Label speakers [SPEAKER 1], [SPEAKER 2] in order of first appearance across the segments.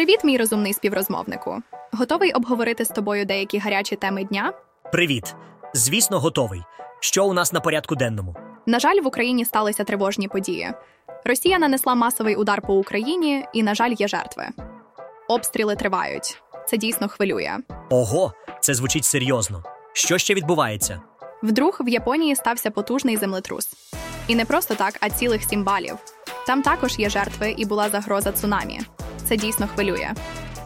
[SPEAKER 1] Привіт, мій розумний співрозмовнику. Готовий обговорити з тобою деякі гарячі теми дня?
[SPEAKER 2] Привіт. Звісно, готовий. Що у нас на порядку денному?
[SPEAKER 1] На жаль, в Україні сталися тривожні події. Росія нанесла масовий удар по Україні, і, на жаль, є жертви. Обстріли тривають. Це дійсно хвилює.
[SPEAKER 2] Ого, це звучить серйозно. Що ще відбувається?
[SPEAKER 1] Вдруг в Японії стався потужний землетрус. І не просто так, а цілих сім балів. Там також є жертви і була загроза цунамі. Це дійсно хвилює.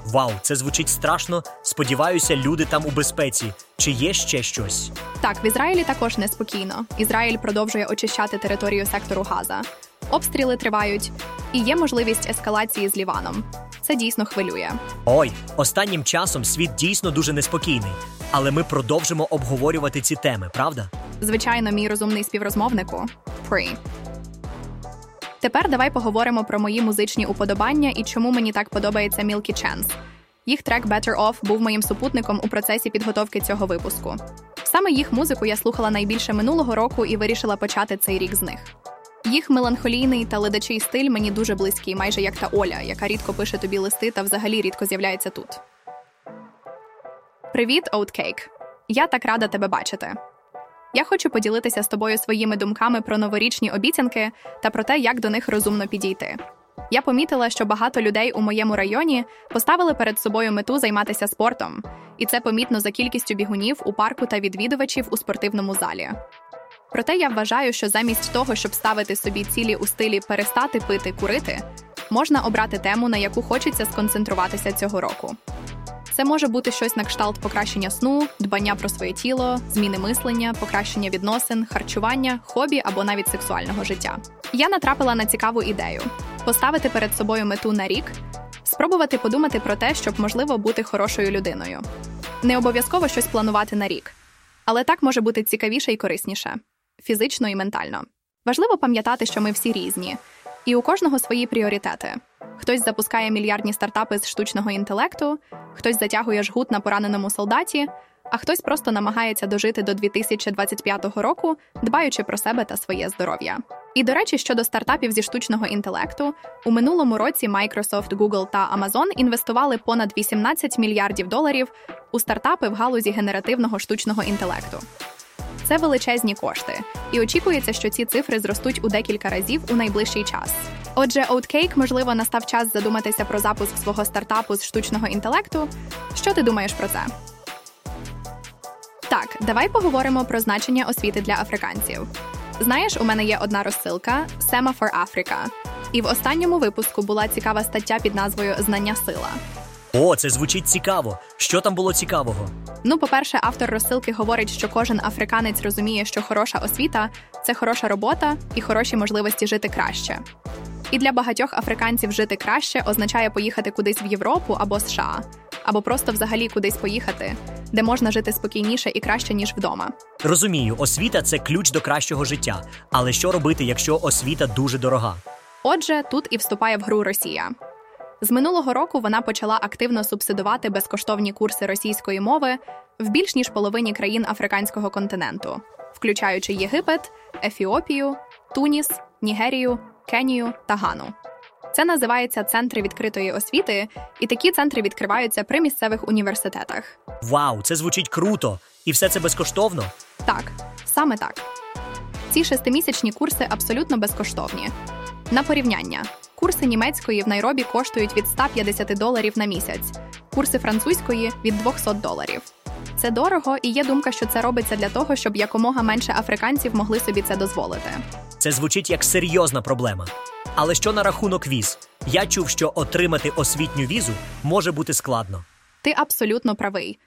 [SPEAKER 2] Вау, це звучить страшно. Сподіваюся, люди там у безпеці. Чи є ще щось?
[SPEAKER 1] Так, в Ізраїлі також неспокійно. Ізраїль продовжує очищати територію сектору Газа. Обстріли тривають, і є можливість ескалації з Ліваном. Це дійсно хвилює.
[SPEAKER 2] Ой, останнім часом світ дійсно дуже неспокійний, але ми продовжимо обговорювати ці теми, правда?
[SPEAKER 1] Звичайно, мій розумний співрозмовнику. Free. Тепер давай поговоримо про мої музичні уподобання і чому мені так подобається Milky Chance. Їх трек Better Off був моїм супутником у процесі підготовки цього випуску. Саме їх музику я слухала найбільше минулого року і вирішила почати цей рік з них. Їх меланхолійний та ледачий стиль мені дуже близький, майже як та Оля, яка рідко пише тобі листи та взагалі рідко з'являється тут. Привіт, Oatcake! Я так рада тебе бачити. Я хочу поділитися з тобою своїми думками про новорічні обіцянки та про те, як до них розумно підійти. Я помітила, що багато людей у моєму районі поставили перед собою мету займатися спортом, і це помітно за кількістю бігунів у парку та відвідувачів у спортивному залі. Проте я вважаю, що замість того, щоб ставити собі цілі у стилі перестати пити курити, можна обрати тему, на яку хочеться сконцентруватися цього року. Це може бути щось на кшталт покращення сну, дбання про своє тіло, зміни мислення, покращення відносин, харчування, хобі або навіть сексуального життя. Я натрапила на цікаву ідею: поставити перед собою мету на рік, спробувати подумати про те, щоб можливо бути хорошою людиною. Не обов'язково щось планувати на рік, але так може бути цікавіше і корисніше фізично і ментально. Важливо пам'ятати, що ми всі різні, і у кожного свої пріоритети. Хтось запускає мільярдні стартапи з штучного інтелекту, хтось затягує жгут на пораненому солдаті, а хтось просто намагається дожити до 2025 року, дбаючи про себе та своє здоров'я. І до речі, щодо стартапів зі штучного інтелекту, у минулому році Microsoft, Google та Amazon інвестували понад 18 мільярдів доларів у стартапи в галузі генеративного штучного інтелекту. Це величезні кошти, і очікується, що ці цифри зростуть у декілька разів у найближчий час. Отже, Oatcake, можливо, настав час задуматися про запуск свого стартапу з штучного інтелекту. Що ти думаєш про це? Так, давай поговоримо про значення освіти для африканців. Знаєш, у мене є одна розсилка Sema for Africa. І в останньому випуску була цікава стаття під назвою Знання сила.
[SPEAKER 2] О, це звучить цікаво. Що там було цікавого?
[SPEAKER 1] Ну, по-перше, автор розсилки говорить, що кожен африканець розуміє, що хороша освіта це хороша робота і хороші можливості жити краще. І для багатьох африканців жити краще означає поїхати кудись в Європу або США, або просто взагалі кудись поїхати, де можна жити спокійніше і краще ніж вдома.
[SPEAKER 2] Розумію, освіта це ключ до кращого життя. Але що робити, якщо освіта дуже дорога?
[SPEAKER 1] Отже, тут і вступає в гру Росія. З минулого року вона почала активно субсидувати безкоштовні курси російської мови в більш ніж половині країн африканського континенту, включаючи Єгипет, Ефіопію, Туніс, Нігерію, Кенію та Гану. Це називається центри відкритої освіти, і такі центри відкриваються при місцевих університетах.
[SPEAKER 2] Вау, це звучить круто! І все це безкоштовно?
[SPEAKER 1] Так, саме так. Ці шестимісячні курси абсолютно безкоштовні. На порівняння, курси німецької в Найробі коштують від 150 доларів на місяць, курси французької від 200 доларів. Це дорого, і є думка, що це робиться для того, щоб якомога менше африканців могли собі це дозволити.
[SPEAKER 2] Це звучить як серйозна проблема. Але що на рахунок віз? Я чув, що отримати освітню візу може бути складно.
[SPEAKER 1] Ти абсолютно правий.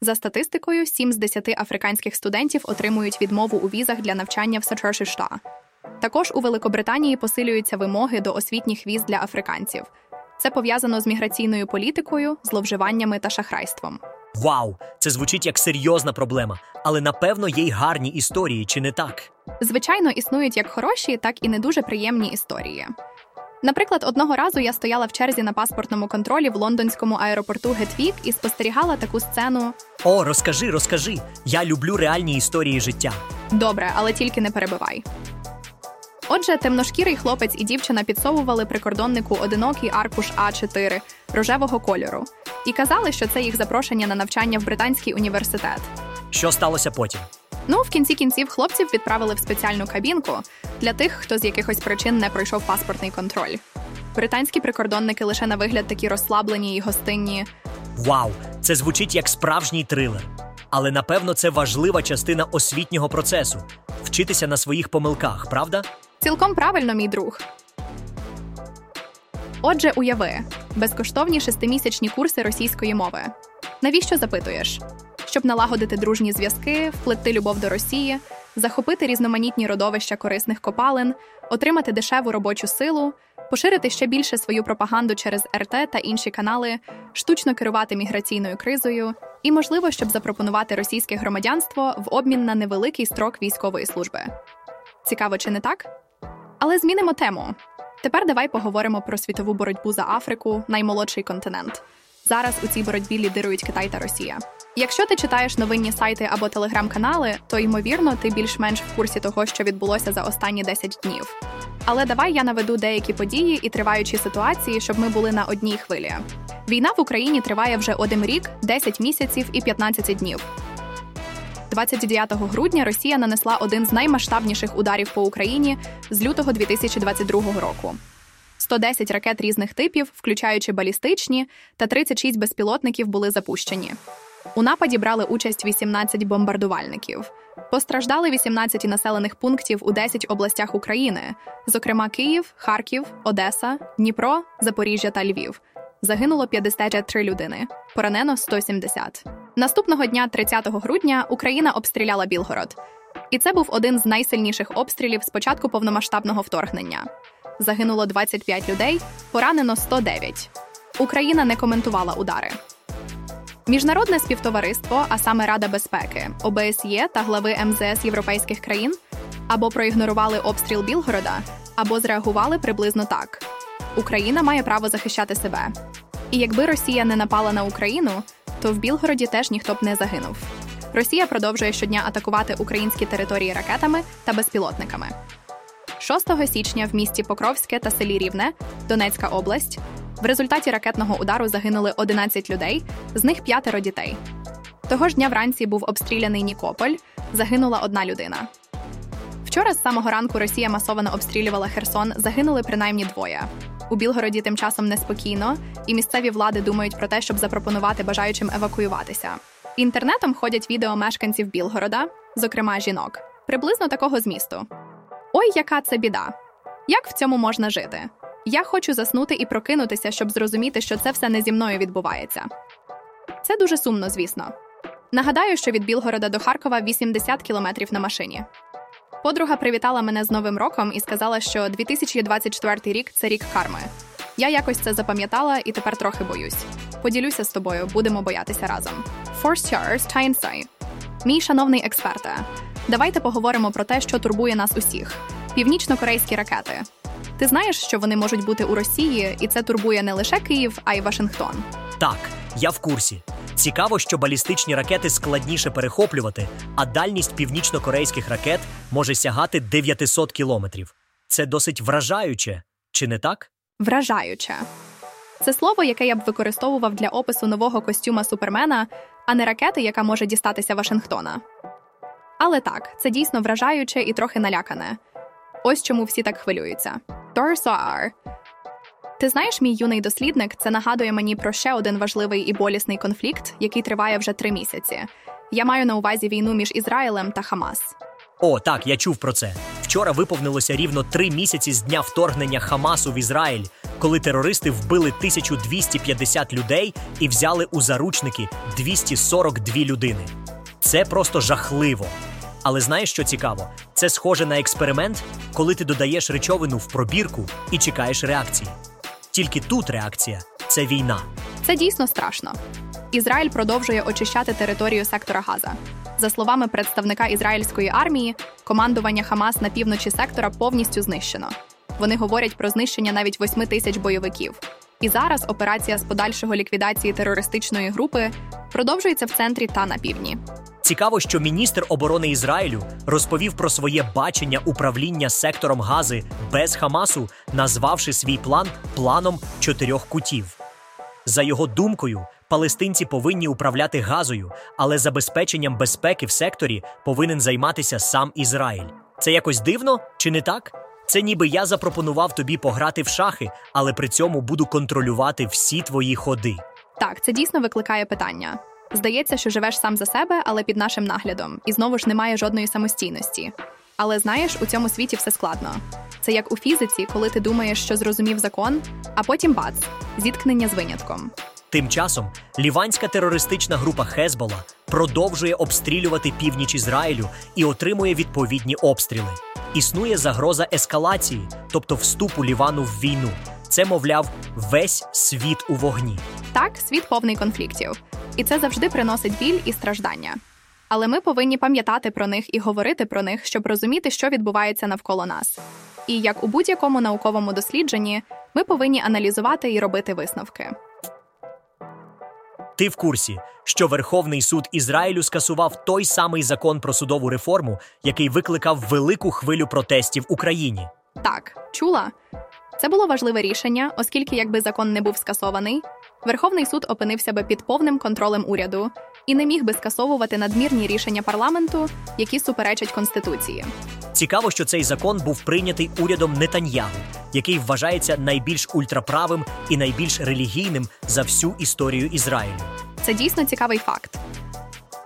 [SPEAKER 1] За статистикою, 7 з 10 африканських студентів отримують відмову у візах для навчання в США. Також у Великобританії посилюються вимоги до освітніх віз для африканців. Це пов'язано з міграційною політикою, зловживаннями та шахрайством.
[SPEAKER 2] Вау, це звучить як серйозна проблема, але напевно є й гарні історії, чи не так?
[SPEAKER 1] Звичайно, існують як хороші, так і не дуже приємні історії. Наприклад, одного разу я стояла в черзі на паспортному контролі в лондонському аеропорту Гетвік і спостерігала таку сцену.
[SPEAKER 2] О, розкажи, розкажи. Я люблю реальні історії життя.
[SPEAKER 1] Добре, але тільки не перебивай. Отже, темношкірий хлопець і дівчина підсовували прикордоннику одинокий аркуш А4 рожевого кольору і казали, що це їх запрошення на навчання в британський університет.
[SPEAKER 2] Що сталося потім?
[SPEAKER 1] Ну, в кінці кінців хлопців відправили в спеціальну кабінку для тих, хто з якихось причин не пройшов паспортний контроль. Британські прикордонники лише на вигляд такі розслаблені і гостинні.
[SPEAKER 2] Вау, це звучить як справжній трилер. Але напевно це важлива частина освітнього процесу вчитися на своїх помилках, правда?
[SPEAKER 1] Цілком правильно, мій друг. Отже, уяви безкоштовні шестимісячні курси російської мови. Навіщо запитуєш? Щоб налагодити дружні зв'язки, вплетти любов до Росії, захопити різноманітні родовища корисних копалин, отримати дешеву робочу силу, поширити ще більше свою пропаганду через РТ та інші канали, штучно керувати міграційною кризою і, можливо, щоб запропонувати російське громадянство в обмін на невеликий строк військової служби. Цікаво, чи не так? Але змінимо тему. Тепер давай поговоримо про світову боротьбу за Африку, наймолодший континент. Зараз у цій боротьбі лідирують Китай та Росія. Якщо ти читаєш новинні сайти або телеграм-канали, то ймовірно ти більш-менш в курсі того, що відбулося за останні 10 днів. Але давай я наведу деякі події і триваючі ситуації, щоб ми були на одній хвилі. Війна в Україні триває вже один рік, 10 місяців і 15 днів. 29 грудня Росія нанесла один з наймасштабніших ударів по Україні з лютого 2022 року. 110 ракет різних типів, включаючи балістичні, та 36 безпілотників були запущені. У нападі брали участь 18 бомбардувальників. Постраждали 18 населених пунктів у 10 областях України, зокрема Київ, Харків, Одеса, Дніпро, Запоріжжя та Львів. Загинуло 53 людини, поранено 170. Наступного дня, 30 грудня, Україна обстріляла Білгород. І це був один з найсильніших обстрілів з початку повномасштабного вторгнення. Загинуло 25 людей, поранено 109. Україна не коментувала удари. Міжнародне співтовариство, а саме Рада безпеки, ОБСЄ та глави МЗС європейських країн або проігнорували обстріл Білгорода, або зреагували приблизно так: Україна має право захищати себе. І якби Росія не напала на Україну, то в Білгороді теж ніхто б не загинув. Росія продовжує щодня атакувати українські території ракетами та безпілотниками. 6 січня в місті Покровське та селі Рівне, Донецька область, в результаті ракетного удару загинули 11 людей, з них п'ятеро дітей. Того ж дня вранці був обстріляний Нікополь, загинула одна людина. Вчора з самого ранку Росія масово обстрілювала Херсон, загинули принаймні двоє. У Білгороді тим часом неспокійно, і місцеві влади думають про те, щоб запропонувати бажаючим евакуюватися. Інтернетом ходять відео мешканців Білгорода, зокрема жінок, приблизно такого змісту. Ой, яка це біда! Як в цьому можна жити? Я хочу заснути і прокинутися, щоб зрозуміти, що це все не зі мною відбувається. Це дуже сумно, звісно. Нагадаю, що від Білгорода до Харкова 80 кілометрів на машині. Подруга привітала мене з Новим роком і сказала, що 2024 рік це рік карми. Я якось це запам'ятала і тепер трохи боюсь. Поділюся з тобою, будемо боятися разом. Force Stars Мій шановний експерте, давайте поговоримо про те, що турбує нас усіх: північно-корейські ракети. Ти знаєш, що вони можуть бути у Росії, і це турбує не лише Київ, а й Вашингтон.
[SPEAKER 2] Так, я в курсі. Цікаво, що балістичні ракети складніше перехоплювати, а дальність північно-корейських ракет може сягати 900 кілометрів. Це досить вражаюче, чи не так?
[SPEAKER 1] Вражаюче. Це слово, яке я б використовував для опису нового костюма Супермена, а не ракети, яка може дістатися Вашингтона. Але так, це дійсно вражаюче і трохи налякане. Ось чому всі так хвилюються. Dorsar. Ти знаєш, мій юний дослідник, це нагадує мені про ще один важливий і болісний конфлікт, який триває вже три місяці. Я маю на увазі війну між Ізраїлем та Хамас.
[SPEAKER 2] О, так, я чув про це. Вчора виповнилося рівно три місяці з дня вторгнення Хамасу в Ізраїль, коли терористи вбили 1250 людей і взяли у заручники 242 людини. Це просто жахливо. Але знаєш, що цікаво? Це схоже на експеримент, коли ти додаєш речовину в пробірку і чекаєш реакції. Тільки тут реакція це війна.
[SPEAKER 1] Це дійсно страшно. Ізраїль продовжує очищати територію сектора Газа. За словами представника ізраїльської армії, командування Хамас на півночі сектора повністю знищено. Вони говорять про знищення навіть 8 тисяч бойовиків. І зараз операція з подальшого ліквідації терористичної групи продовжується в центрі та на півдні.
[SPEAKER 2] Цікаво, що міністр оборони Ізраїлю розповів про своє бачення управління сектором Гази без Хамасу, назвавши свій план планом чотирьох кутів. За його думкою, палестинці повинні управляти газою, але забезпеченням безпеки в секторі повинен займатися сам Ізраїль. Це якось дивно чи не так? Це ніби я запропонував тобі пограти в шахи, але при цьому буду контролювати всі твої ходи.
[SPEAKER 1] Так, це дійсно викликає питання. Здається, що живеш сам за себе, але під нашим наглядом, і знову ж немає жодної самостійності. Але знаєш, у цьому світі все складно. Це як у фізиці, коли ти думаєш, що зрозумів закон, а потім бац, зіткнення з винятком.
[SPEAKER 2] Тим часом ліванська терористична група Хезбола продовжує обстрілювати північ Ізраїлю і отримує відповідні обстріли. Існує загроза ескалації, тобто вступу Лівану в війну. Це, мовляв, весь світ у вогні.
[SPEAKER 1] Так, світ повний конфліктів, і це завжди приносить біль і страждання. Але ми повинні пам'ятати про них і говорити про них, щоб розуміти, що відбувається навколо нас. І як у будь-якому науковому дослідженні, ми повинні аналізувати і робити висновки.
[SPEAKER 2] Ти в курсі, що Верховний суд Ізраїлю скасував той самий закон про судову реформу, який викликав велику хвилю протестів в Україні.
[SPEAKER 1] Так, чула. Це було важливе рішення, оскільки, якби закон не був скасований, Верховний суд опинився би під повним контролем уряду і не міг би скасовувати надмірні рішення парламенту, які суперечать конституції.
[SPEAKER 2] Цікаво, що цей закон був прийнятий урядом Нетаньягу, який вважається найбільш ультраправим і найбільш релігійним за всю історію Ізраїлю.
[SPEAKER 1] Це дійсно цікавий факт.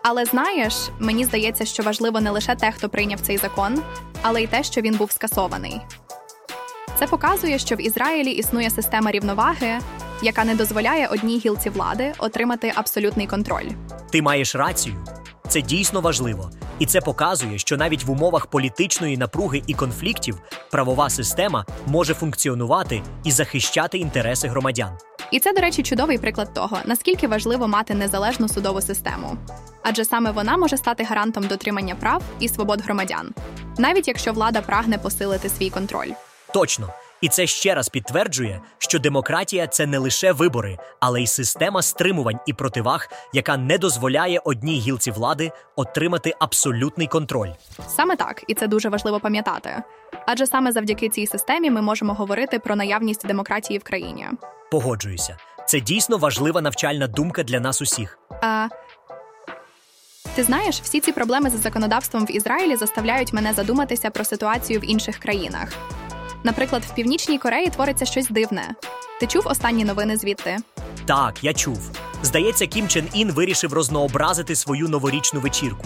[SPEAKER 1] Але знаєш, мені здається, що важливо не лише те, хто прийняв цей закон, але й те, що він був скасований. Це показує, що в Ізраїлі існує система рівноваги, яка не дозволяє одній гілці влади отримати абсолютний контроль.
[SPEAKER 2] Ти маєш рацію. Це дійсно важливо, і це показує, що навіть в умовах політичної напруги і конфліктів правова система може функціонувати і захищати інтереси громадян.
[SPEAKER 1] І це, до речі, чудовий приклад того, наскільки важливо мати незалежну судову систему, адже саме вона може стати гарантом дотримання прав і свобод громадян, навіть якщо влада прагне посилити свій контроль.
[SPEAKER 2] Точно. І це ще раз підтверджує, що демократія це не лише вибори, але й система стримувань і противаг, яка не дозволяє одній гілці влади отримати абсолютний контроль.
[SPEAKER 1] Саме так, і це дуже важливо пам'ятати. Адже саме завдяки цій системі ми можемо говорити про наявність демократії в країні.
[SPEAKER 2] Погоджуюся, це дійсно важлива навчальна думка для нас усіх.
[SPEAKER 1] А ти знаєш, всі ці проблеми з законодавством в Ізраїлі заставляють мене задуматися про ситуацію в інших країнах. Наприклад, в Північній Кореї твориться щось дивне. Ти чув останні новини звідти?
[SPEAKER 2] Так, я чув. Здається, Кім Чен Ін вирішив рознообразити свою новорічну вечірку.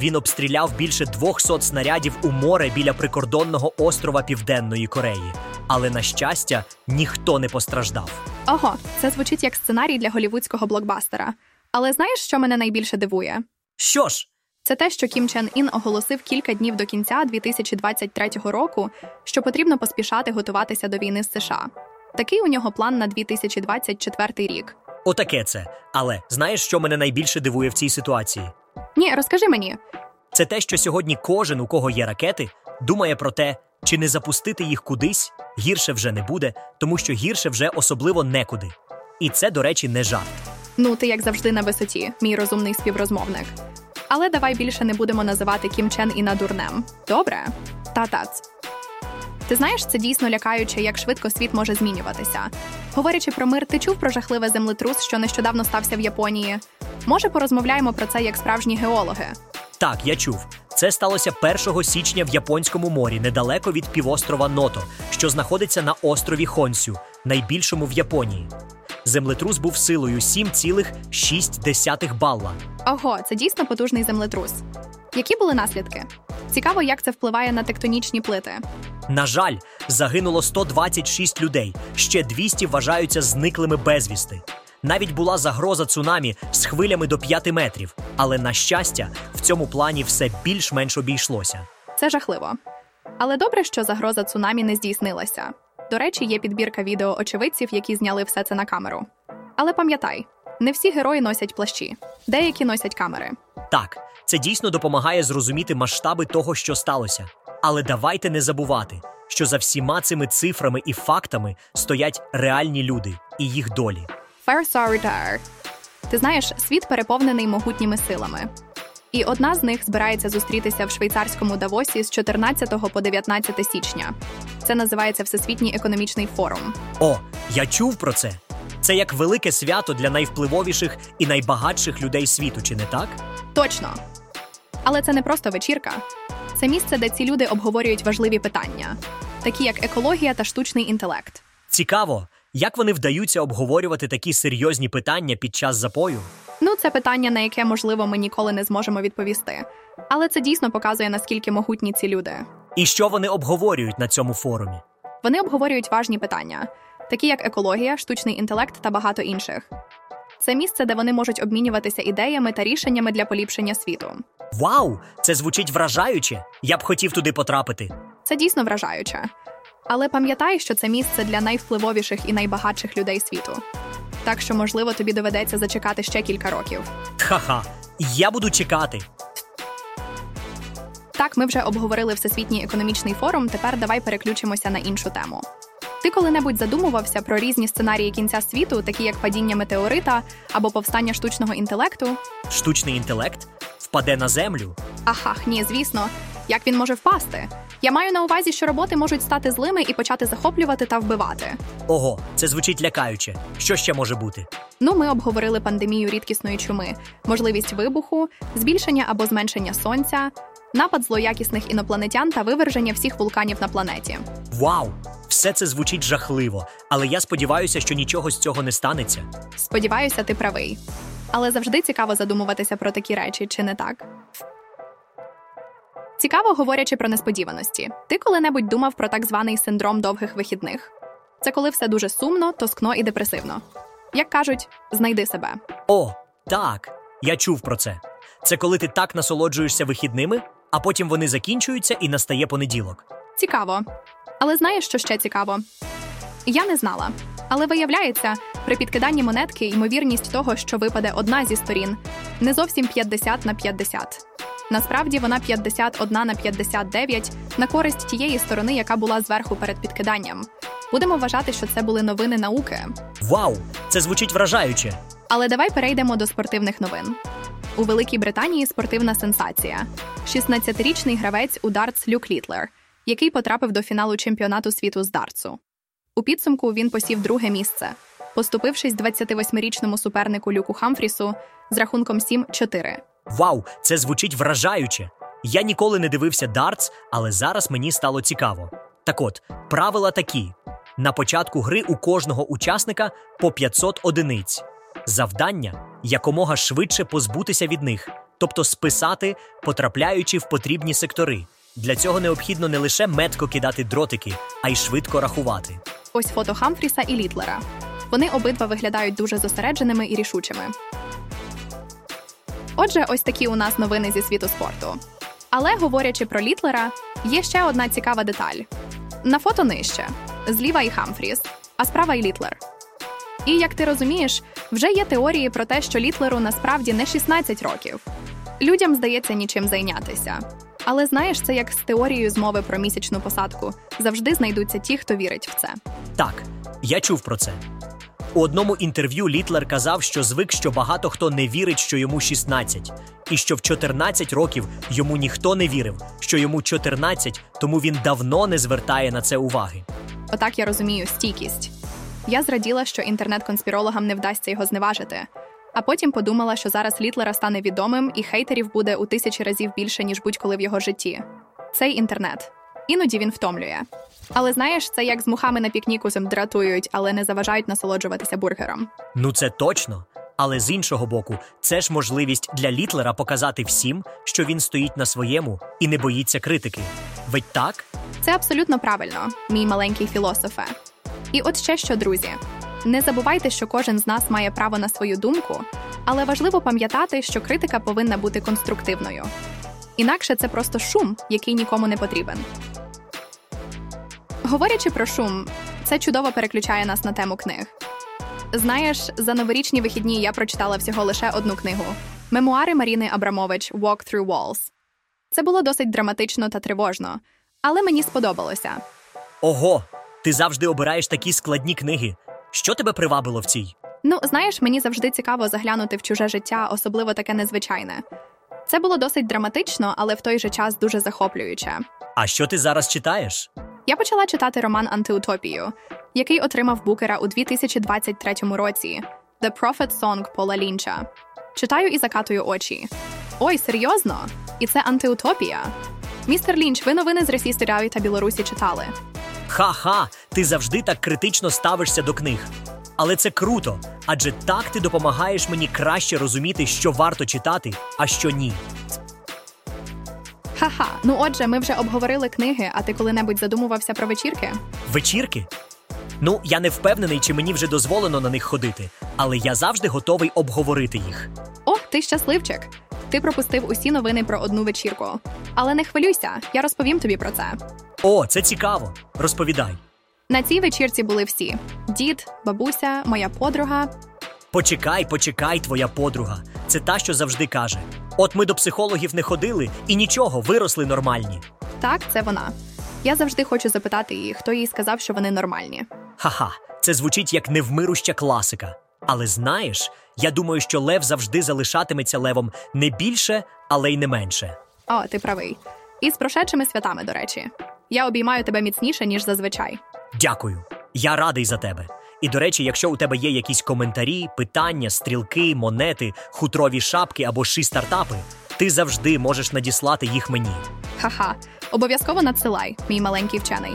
[SPEAKER 2] Він обстріляв більше 200 снарядів у море біля прикордонного острова Південної Кореї. Але на щастя, ніхто не постраждав.
[SPEAKER 1] Ого, це звучить як сценарій для голівудського блокбастера. Але знаєш, що мене найбільше дивує?
[SPEAKER 2] Що ж,
[SPEAKER 1] Це те, що Кім Чен Ін оголосив кілька днів до кінця 2023 року, що потрібно поспішати готуватися до війни з США. Такий у нього план на 2024 рік.
[SPEAKER 2] отаке це. Але знаєш, що мене найбільше дивує в цій ситуації?
[SPEAKER 1] Ні, розкажи мені.
[SPEAKER 2] Це те, що сьогодні кожен, у кого є ракети, думає про те, чи не запустити їх кудись, гірше вже не буде, тому що гірше вже особливо некуди. І це, до речі, не жарт.
[SPEAKER 1] Ну, ти як завжди на висоті, мій розумний співрозмовник. Але давай більше не будемо називати Кім Чен Іна дурнем. Добре? Та-тац. Ти знаєш, це дійсно лякаюче, як швидко світ може змінюватися. Говорячи про мир, ти чув про жахливе землетрус, що нещодавно стався в Японії. Може, порозмовляємо про це як справжні геологи.
[SPEAKER 2] Так, я чув. Це сталося 1 січня в Японському морі, недалеко від півострова Ното, що знаходиться на острові Хонсю, найбільшому в Японії. Землетрус був силою 7,6 балла.
[SPEAKER 1] Ого, це дійсно потужний землетрус. Які були наслідки? Цікаво, як це впливає на тектонічні плити.
[SPEAKER 2] На жаль, загинуло 126 людей, ще 200 вважаються зниклими безвісти. Навіть була загроза цунамі з хвилями до 5 метрів, але на щастя, в цьому плані все більш-менш обійшлося.
[SPEAKER 1] Це жахливо. Але добре, що загроза цунамі не здійснилася. До речі, є підбірка відео очевидців, які зняли все це на камеру. Але пам'ятай, не всі герої носять плащі, деякі носять камери.
[SPEAKER 2] Так, це дійсно допомагає зрозуміти масштаби того, що сталося. Але давайте не забувати, що за всіма цими цифрами і фактами стоять реальні люди і їх долі.
[SPEAKER 1] Fair Retire. Ти знаєш, світ переповнений могутніми силами. І одна з них збирається зустрітися в швейцарському Давосі з 14 по 19 січня. Це називається Всесвітній економічний форум.
[SPEAKER 2] О, я чув про це. Це як велике свято для найвпливовіших і найбагатших людей світу, чи не так?
[SPEAKER 1] Точно. Але це не просто вечірка. Це місце, де ці люди обговорюють важливі питання, такі як екологія та штучний інтелект.
[SPEAKER 2] Цікаво, як вони вдаються обговорювати такі серйозні питання під час запою.
[SPEAKER 1] Ну, це питання, на яке, можливо, ми ніколи не зможемо відповісти. Але це дійсно показує, наскільки могутні ці люди.
[SPEAKER 2] І що вони обговорюють на цьому форумі?
[SPEAKER 1] Вони обговорюють важні питання, такі як екологія, штучний інтелект та багато інших. Це місце, де вони можуть обмінюватися ідеями та рішеннями для поліпшення світу.
[SPEAKER 2] Вау! Це звучить вражаюче! Я б хотів туди потрапити.
[SPEAKER 1] Це дійсно вражаюче. Але пам'ятай, що це місце для найвпливовіших і найбагатших людей світу. Так що, можливо, тобі доведеться зачекати ще кілька років.
[SPEAKER 2] Ха-ха, я буду чекати.
[SPEAKER 1] Так, ми вже обговорили Всесвітній економічний форум. Тепер давай переключимося на іншу тему. Ти коли-небудь задумувався про різні сценарії кінця світу, такі як падіння метеорита або повстання штучного інтелекту?
[SPEAKER 2] Штучний інтелект впаде на землю.
[SPEAKER 1] Ахах, ні, звісно. Як він може впасти? Я маю на увазі, що роботи можуть стати злими і почати захоплювати та вбивати.
[SPEAKER 2] Ого, це звучить лякаюче. Що ще може бути?
[SPEAKER 1] Ну, ми обговорили пандемію рідкісної чуми, можливість вибуху, збільшення або зменшення сонця, напад злоякісних інопланетян та виверження всіх вулканів на планеті.
[SPEAKER 2] Вау! Все це звучить жахливо, але я сподіваюся, що нічого з цього не станеться.
[SPEAKER 1] Сподіваюся, ти правий. Але завжди цікаво задумуватися про такі речі, чи не так? Цікаво, говорячи про несподіваності. Ти коли-небудь думав про так званий синдром довгих вихідних? Це коли все дуже сумно, тоскно і депресивно. Як кажуть, знайди себе.
[SPEAKER 2] О, так, я чув про це. Це коли ти так насолоджуєшся вихідними, а потім вони закінчуються і настає понеділок.
[SPEAKER 1] Цікаво. Але знаєш, що ще цікаво? Я не знала. Але виявляється, при підкиданні монетки ймовірність того, що випаде одна зі сторін, не зовсім 50 на 50. Насправді вона 51 на 59 на користь тієї сторони, яка була зверху перед підкиданням. Будемо вважати, що це були новини науки.
[SPEAKER 2] Вау! Це звучить вражаюче.
[SPEAKER 1] Але давай перейдемо до спортивних новин. У Великій Британії спортивна сенсація: 16-річний гравець у дартс Люк Літлер, який потрапив до фіналу чемпіонату світу з дартсу. У підсумку він посів друге місце, поступившись 28-річному супернику Люку Хамфрісу з рахунком 7-4.
[SPEAKER 2] Вау, це звучить вражаюче. Я ніколи не дивився дартс, але зараз мені стало цікаво. Так от, правила такі: на початку гри у кожного учасника по 500 одиниць. Завдання якомога швидше позбутися від них, тобто списати, потрапляючи в потрібні сектори. Для цього необхідно не лише метко кидати дротики, а й швидко рахувати.
[SPEAKER 1] Ось фото Хамфріса і Літлера. Вони обидва виглядають дуже зосередженими і рішучими. Отже, ось такі у нас новини зі світу спорту. Але говорячи про Літлера, є ще одна цікава деталь: на фото нижче зліва і Хамфріс, а справа і Літлер. І як ти розумієш, вже є теорії про те, що Літлеру насправді не 16 років. Людям здається нічим зайнятися. Але знаєш, це як з теорією змови про місячну посадку. Завжди знайдуться ті, хто вірить в це.
[SPEAKER 2] Так, я чув про це. У одному інтерв'ю Літлер казав, що звик, що багато хто не вірить, що йому 16, і що в 14 років йому ніхто не вірив, що йому 14, тому він давно не звертає на це уваги.
[SPEAKER 1] Отак я розумію стійкість. Я зраділа, що інтернет-конспірологам не вдасться його зневажити. А потім подумала, що зараз Літлера стане відомим, і хейтерів буде у тисячі разів більше, ніж будь-коли в його житті. Цей інтернет. Іноді він втомлює. Але знаєш, це як з мухами на пікніку зим дратують, але не заважають насолоджуватися бургером.
[SPEAKER 2] Ну це точно. Але з іншого боку, це ж можливість для Літлера показати всім, що він стоїть на своєму і не боїться критики. Ведь так?
[SPEAKER 1] Це абсолютно правильно, мій маленький філософе. І от ще що, друзі. Не забувайте, що кожен з нас має право на свою думку, але важливо пам'ятати, що критика повинна бути конструктивною. Інакше це просто шум, який нікому не потрібен. Говорячи про шум, це чудово переключає нас на тему книг. Знаєш, за новорічні вихідні я прочитала всього лише одну книгу Мемуари Маріни Абрамович Walk Through Walls. Це було досить драматично та тривожно, але мені сподобалося.
[SPEAKER 2] Ого, ти завжди обираєш такі складні книги. Що тебе привабило в цій?
[SPEAKER 1] Ну, знаєш, мені завжди цікаво заглянути в чуже життя, особливо таке незвичайне. Це було досить драматично, але в той же час дуже захоплююче.
[SPEAKER 2] А що ти зараз читаєш?
[SPEAKER 1] Я почала читати роман Антиутопію, який отримав Букера у 2023 році The Prophet Song Пола Лінча. Читаю і закатую очі. Ой, серйозно? І це антиутопія. Містер Лінч, ви новини з Росії Сиряві та Білорусі читали.
[SPEAKER 2] Ха-ха, ти завжди так критично ставишся до книг. Але це круто, адже так ти допомагаєш мені краще розуміти, що варто читати, а що ні.
[SPEAKER 1] Ха-ха, ну отже, ми вже обговорили книги, а ти коли-небудь задумувався про вечірки?
[SPEAKER 2] Вечірки? Ну, я не впевнений, чи мені вже дозволено на них ходити, але я завжди готовий обговорити їх.
[SPEAKER 1] О, ти щасливчик. Ти пропустив усі новини про одну вечірку. Але не хвилюйся, я розповім тобі про це.
[SPEAKER 2] О, це цікаво. Розповідай.
[SPEAKER 1] На цій вечірці були всі: дід, бабуся, моя подруга.
[SPEAKER 2] Почекай, почекай, твоя подруга. Це та, що завжди каже: От ми до психологів не ходили і нічого, виросли нормальні.
[SPEAKER 1] Так, це вона. Я завжди хочу запитати її, хто їй сказав, що вони нормальні.
[SPEAKER 2] Ха-ха, це звучить як невмируща класика. Але знаєш, я думаю, що лев завжди залишатиметься левом не більше, але й не менше.
[SPEAKER 1] О, ти правий. І з прошедшими святами, до речі. Я обіймаю тебе міцніше, ніж зазвичай.
[SPEAKER 2] Дякую. Я радий за тебе. І до речі, якщо у тебе є якісь коментарі, питання, стрілки, монети, хутрові шапки або ші стартапи, ти завжди можеш надіслати їх мені.
[SPEAKER 1] Ха-ха, обов'язково надсилай, мій маленький вчений.